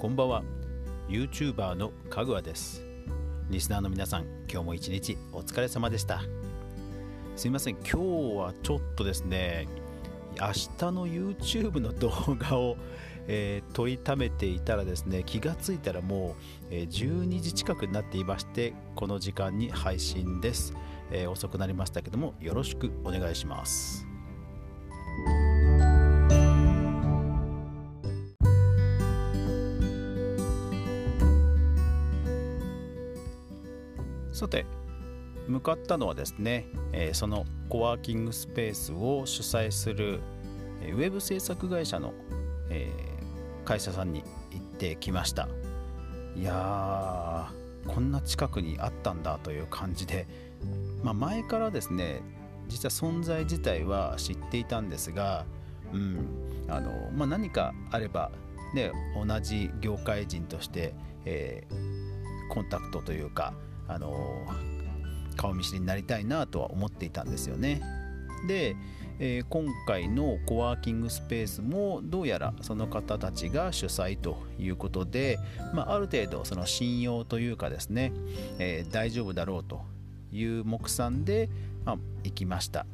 こんばんは。YouTuber のかぐわです。リスナーの皆さん今日も一日お疲れ様でした。すいません。今日はちょっとですね明日の YouTube の動画を、えー、撮りためていたらですね気がついたらもう、えー、12時近くになっていましてこの時間に配信です、えー、遅くなりましたけどもよろしくお願いします。さて向かったのはですね、え、そのコワーキングスペースを主催するウェブ制作会社の、え、会社さんに行ってきました。いやーこんな近くにあったんだという感じで、まあ、前からですね実は存在自体は知っていたんですが、うんあのまあ、何かあれば、ね、同じ業界人として、えー、コンタクトというかあの顔見知りになりたいなとは思っていたんですよね。で、えー、今回のコワーキングスペースもどうやらその方たちが主催ということで、まあ、ある程度その信用というかですね、えー、大丈夫だろうという目算で、まあ、行きました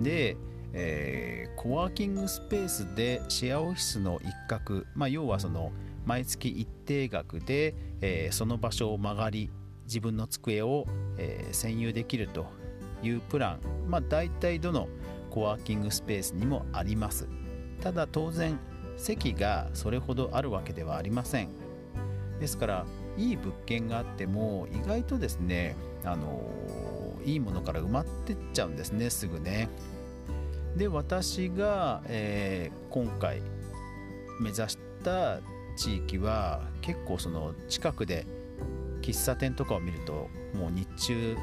で、えー、コワーキングスペースでシェアオフィスの一角、まあ、要はその毎月一定額で、え、その場所を曲がり自分の机を、えー、占有できるというプラン、まあ、大体どのコワーキングスペースにもあります。ただ当然席がそれほどあるわけではありません。ですからいい物件があっても意外とですねあのいいものから埋まってっちゃうんですねすぐね。で私が、えー、今回目指した地域は結構その近くで喫茶店とかを見るともう日中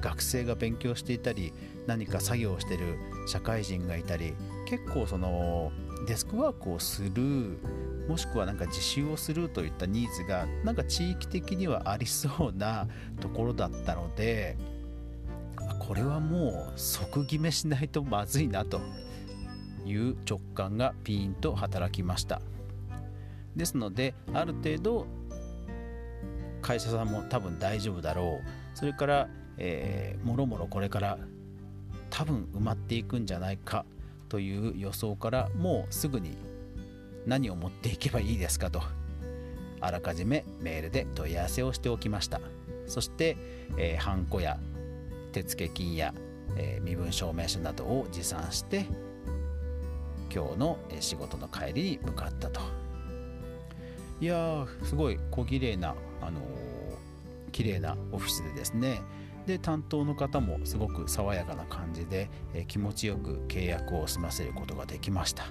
学生が勉強していたり何か作業をしてる社会人がいたり結構そのデスクワークをするもしくはなんか自習をするといったニーズがなんか地域的にはありそうなところだったのでこれはもう即決めしないとまずいなという直感がピーンと働きました。ですのである程度会社さんも多分大丈夫だろう。それから、えー、もろもろこれから多分埋まっていくんじゃないかという予想からもうすぐに何を持っていけばいいですかとあらかじめメールで問い合わせをしておきました。そして、えー、ハンコや手付金や、えー、身分証明書などを持参して今日の仕事の帰りに向かったと。いやーすごい小綺麗なあの、綺麗なオフィスでですね。で担当の方もすごく爽やかな感じで、え、気持ちよく契約を済ませることができました。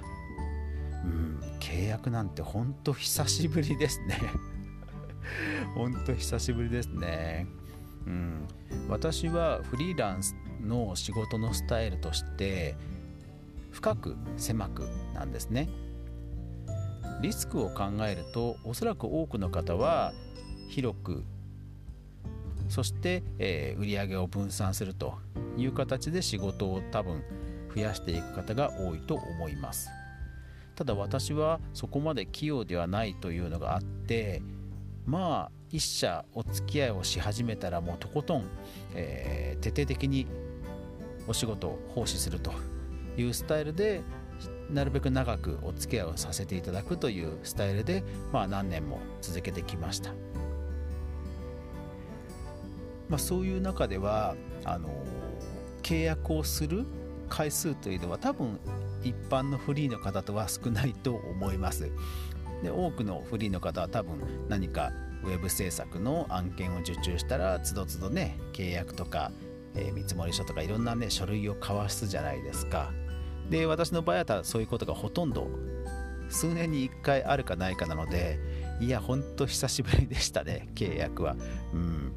うん契約なんてほんと久しぶりですね。ほんと久しぶりですね。うん私はフリーランスの仕事のスタイルとして深く狭くなんですね。リスクを考えるとおそらく多くの方は広くそして、えー、売り上げを分散するという形で仕事を多分増やしていく方が多いと思います。ただ私はそこまで器用ではないというのがあってまあ一社お付き合いをし始めたらもうとことん、えー、徹底的にお仕事を奉仕するというスタイルでなるべく長くお付き合いをさせていただくというスタイルで、まあ、何年も続けてきました、まあ、そういう中ではあの契約をする回数というのは多分一般のフリーの方とは少ないと思います。で多くのフリーの方は多分何かウェブ制作の案件を受注したらつどつどね契約とか、えー、見積書とかいろんなね書類を交わすじゃないですか。で私の場合はそういうことがほとんど数年に1回あるかないかなのでいやほんと久しぶりでしたね契約は、うん、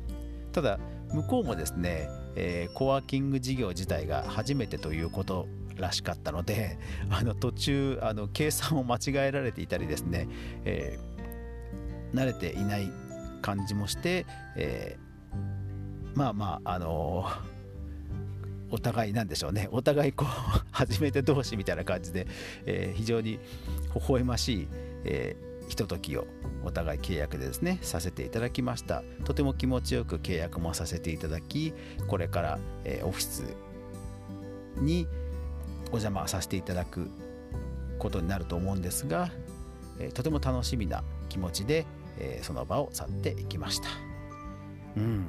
ただ向こうもですね、えー、コワーキング事業自体が初めてということらしかったので あの途中あの計算を間違えられていたりですね、えー、慣れていない感じもして、えー、まあまああのお互いなんでしょうね。お互いこう 初めて同士みたいな感じで、えー、非常に微笑ましい、えー、ひとときをお互い契約でですねさせていただきました。とても気持ちよく契約もさせていただきこれから、えー、オフィスにお邪魔させていただくことになると思うんですが、えー、とても楽しみな気持ちで、えー、その場を去っていきました。うん。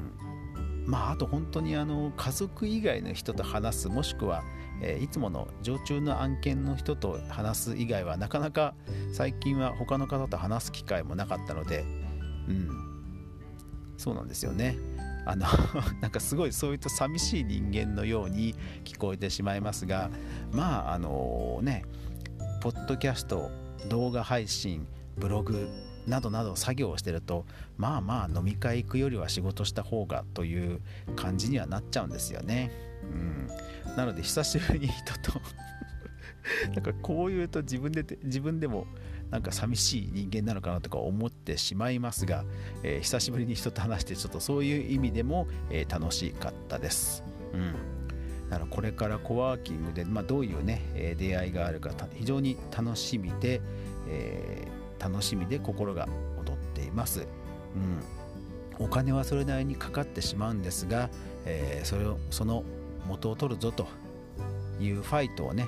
まああと本当にあの家族以外の人と話すもしくは、えー、いつもの常駐の案件の人と話す以外はなかなか最近は他の方と話す機会もなかったのでうんそうなんですよねあの なんかすごいそういった寂しい人間のように聞こえてしまいますがまああのねポッドキャスト動画配信ブログなどなど作業をしてるとまあまあ飲み会行くよりは仕事した方がという感じにはなっちゃうんですよね。うん、なので久しぶりに人となんかこう言うと自分で自分でもなんか寂しい人間なのかなとか思ってしまいますが、えー、久しぶりに人と話してちょっとそういう意味でも、えー、楽しかったです。うんだからこれからコワーキングで、まあ、どういうね、えー、出会いがあるか非常に楽しみで、えー、楽しみで心が躍っています。うん、お金はそれなりにかかってしまうんですが、えー、それをその元を取るぞというファイトをね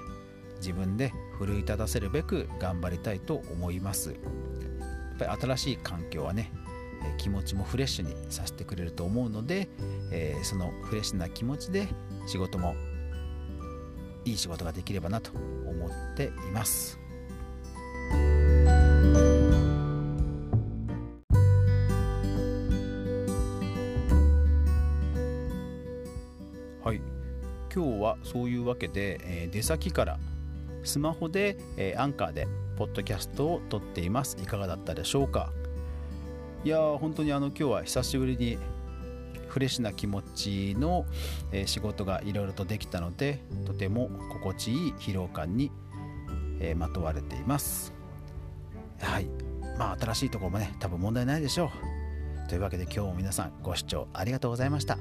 自分で奮い立たせるべく頑張りたいと思いますやっぱり新しい環境はね気持ちもフレッシュにさせてくれると思うので、えー、そのフレッシュな気持ちで仕事もいい仕事ができればなと思っています。はそういうわけで、えー、出先からスマホで、えー、アンカーでポッドキャストを撮っています。いかがだったでしょうか？いやー本当にあの今日は久しぶりにフレッシュな気持ちの、えー、仕事がいろいろとできたのでとても心地いい疲労感に、えー、まとわれています。はい。まあ新しいところもね多分問題ないでしょう。というわけで今日も皆さんご視聴ありがとうございました。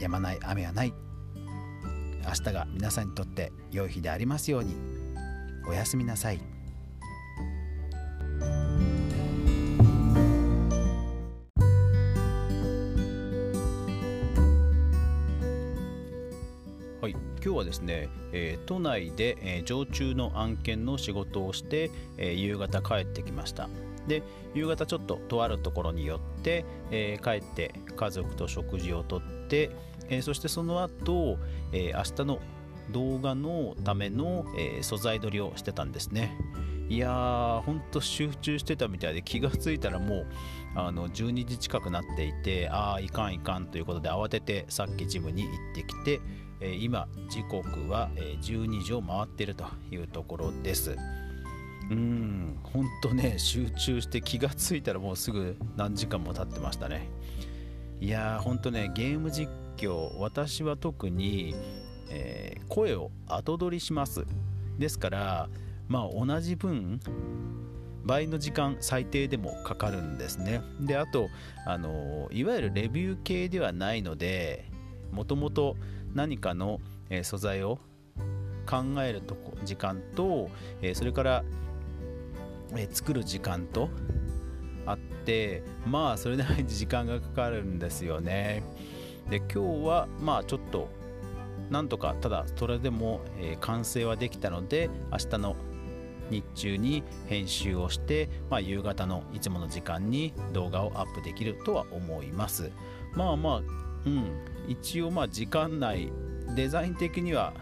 やまない雨はない。明日が皆さんにとって良い日でありますようにおやすみなさい。はい、今日はですね、えー、都内で、えー、常駐の案件の仕事をして、えー、夕方帰ってきましたで夕方ちょっととあるところに寄って、え帰って家族と食事をとって、えそしてその後、え明日の動画のための、えー、素材撮りをしてたんですね。いやーほんと集中してたみたいで気がついたらもうあの12時近くなっていてああいかんいかんということで慌ててさっきジムに行ってきて、え、今時刻は、12時を回ってるというところです。うんほんとね集中して気がついたらもうすぐ何時間も経ってましたね。いやーほんとねゲーム実況私は特にえー、声を後取りします。ですからまあ同じ分倍の時間最低でもかかるんですね。であとあのいわゆるレビュー系ではないのでもともと何かの、えー、素材を考えるとこ時間と、えー、それから、えー、作る時間とあってまあそれなりに時間がかかるんですよね。で今日はまあちょっとなんとかただそれでも、え、完成はできたので明日の日中に編集をして、まあ、夕方のいつもの時間に動画をアップできるとは思います。まあまあうん。一応まあ時間内デザイン的には、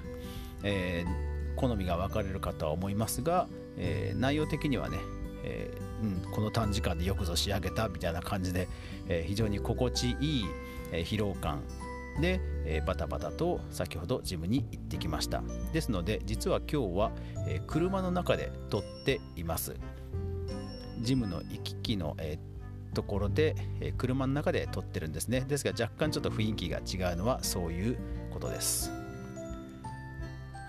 えー、好みが分かれるかとは思いますが、えー、内容的にはね、えー、うん、この短時間でよくぞ仕上げたみたいな感じで、え非常に心地いい、え疲労感。で、え、バタバタと先ほどジムに行ってきました。ですので実は今日は、え、車の中で撮っています。ジムの行き来の、え、ところで、え車の中で撮ってるんですね。ですが若干ちょっと雰囲気が違うのはそういうことです。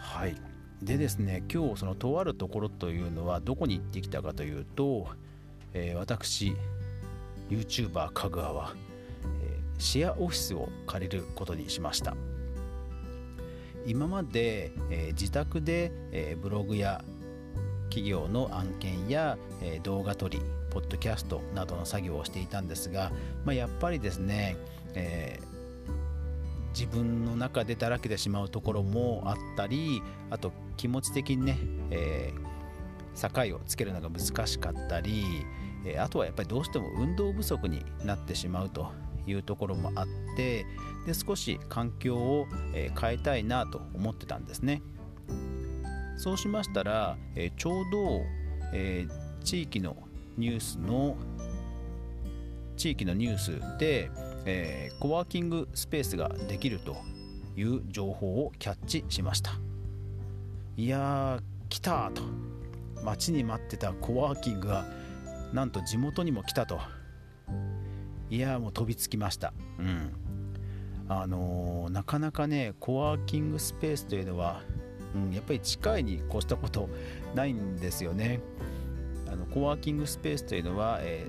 はい。でですね今日そのとあるところというのはどこに行ってきたかというと、え私 YouTuber かぐわはシェアオフィスを借りることにしました。今まで、えー、自宅で、えー、ブログや企業の案件や、えー、動画撮りポッドキャストなどの作業をしていたんですが、まあ、やっぱりですね、え、自分の中でだらけてしまうところもあったりあと気持ち的にね、えー、境をつけるのが難しかったり、えあとはやっぱりどうしても運動不足になってしまうと。いうところもあってで少し環境を、変えたいなと思ってたんですね。そうしましたら、ちょうど、え地域のニュースの地域のニュースで、え、コワーキングスペースができるという情報をキャッチしました。いやー来たと。待ちに待ってたコワーキングがなんと地元にも来たと。いやもう飛びつきました。うん。あのー、なかなかねコワーキングスペースというのは、うん、やっぱり近いに越したことないんですよね。あのコワーキングスペースというのは、え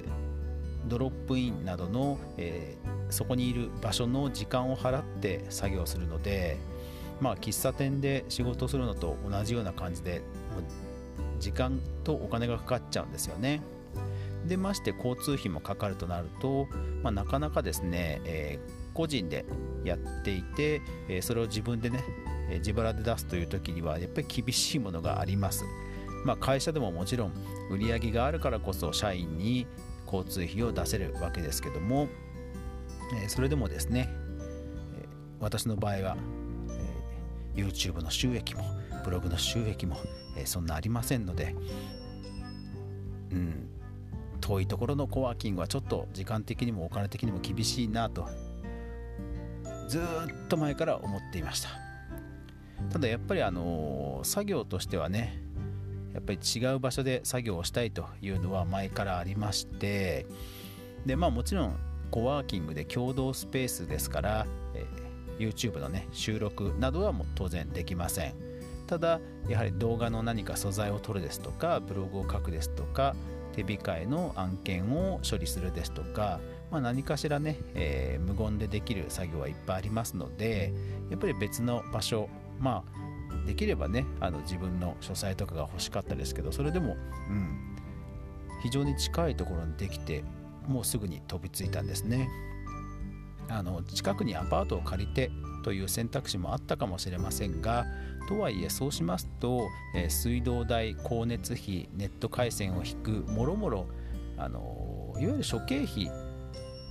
ー、ドロップインなどの、えー、そこにいる場所の時間を払って作業するのでまあ喫茶店で仕事するのと同じような感じで時間とお金がかかっちゃうんですよね。でまして交通費もかかるとなると、まあ、なかなかですね、えー、個人でやっていて、え、それを自分でね、え、自腹で出すという時にはやっぱり厳しいものがあります。まあ、会社でももちろん売り上げがあるからこそ社員に交通費を出せるわけですけども、えそれでもですね、え私の場合は、え YouTube の収益もブログの収益も、えそんなありませんので、うん、遠いところのコワーキングはちょっと時間的にもお金的にも厳しいなとずっと前から思っていました。ただやっぱりあの作業としてはねやっぱり違う場所で作業をしたいというのは前からありましてでまあもちろんコワーキングで共同スペースですから、え、YouTube のね収録などはもう当然できません。ただやはり動画の何か素材を撮るですとかブログを書くですとか手控えの案件を処理するですとか、まあ、何かしらね、えー、無言でできる作業はいっぱいありますのでやっぱり別の場所まあできればねあの自分の書斎とかが欲しかったですけどそれでも、うん、非常に近いところにできてもうすぐに飛びついたんですね。あの近くにアパートを借りてという選択肢もあったかもしれませんがとはいえそうしますと、えー、水道代光熱費ネット回線を引くもろもろあのいわゆる諸経費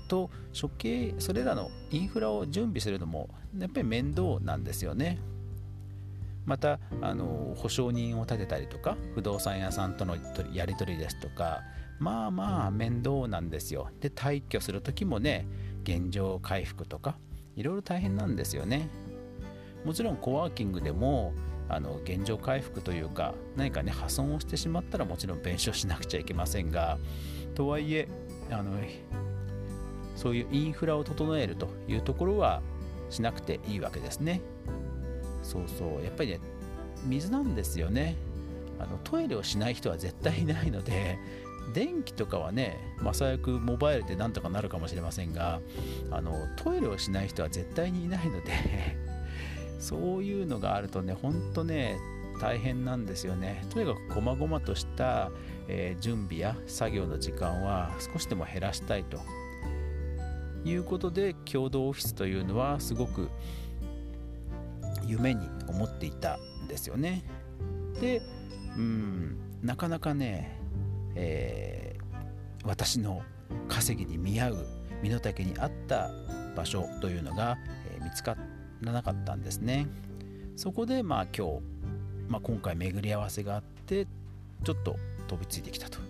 と諸経それらのインフラを準備するのもやっぱり面倒なんですよね。またあの保証人を立てたりとか不動産屋さんとのやり取りですとかまあまあ面倒なんですよ。で退去する時もね現状回復とかいろいろ大変なんですよね。もちろんコワーキングでもあの現状回復というか何かね破損をしてしまったらもちろん弁償しなくちゃいけませんがとはいえあのそういうインフラを整えるというところはしなくていいわけですね。そうそう。やっぱりね水なんですよね。あのトイレをしない人は絶対いないので電気とかはね、まあ、最悪モバイルでなんとかなるかもしれませんがあのトイレをしない人は絶対にいないので そういうのがあるとねほんとね大変なんですよね。とにかく細々とした、えー、準備や作業の時間は少しでも減らしたいと。いうことで共同オフィスというのはすごく夢に思っていたんですよね。でうんなかなかね、えー、私の稼ぎに見合う身の丈に合った場所というのが、えー、見つからなかったんですね。そこでまあ今日、まあ、今回巡り合わせがあってちょっと飛びついてきたと。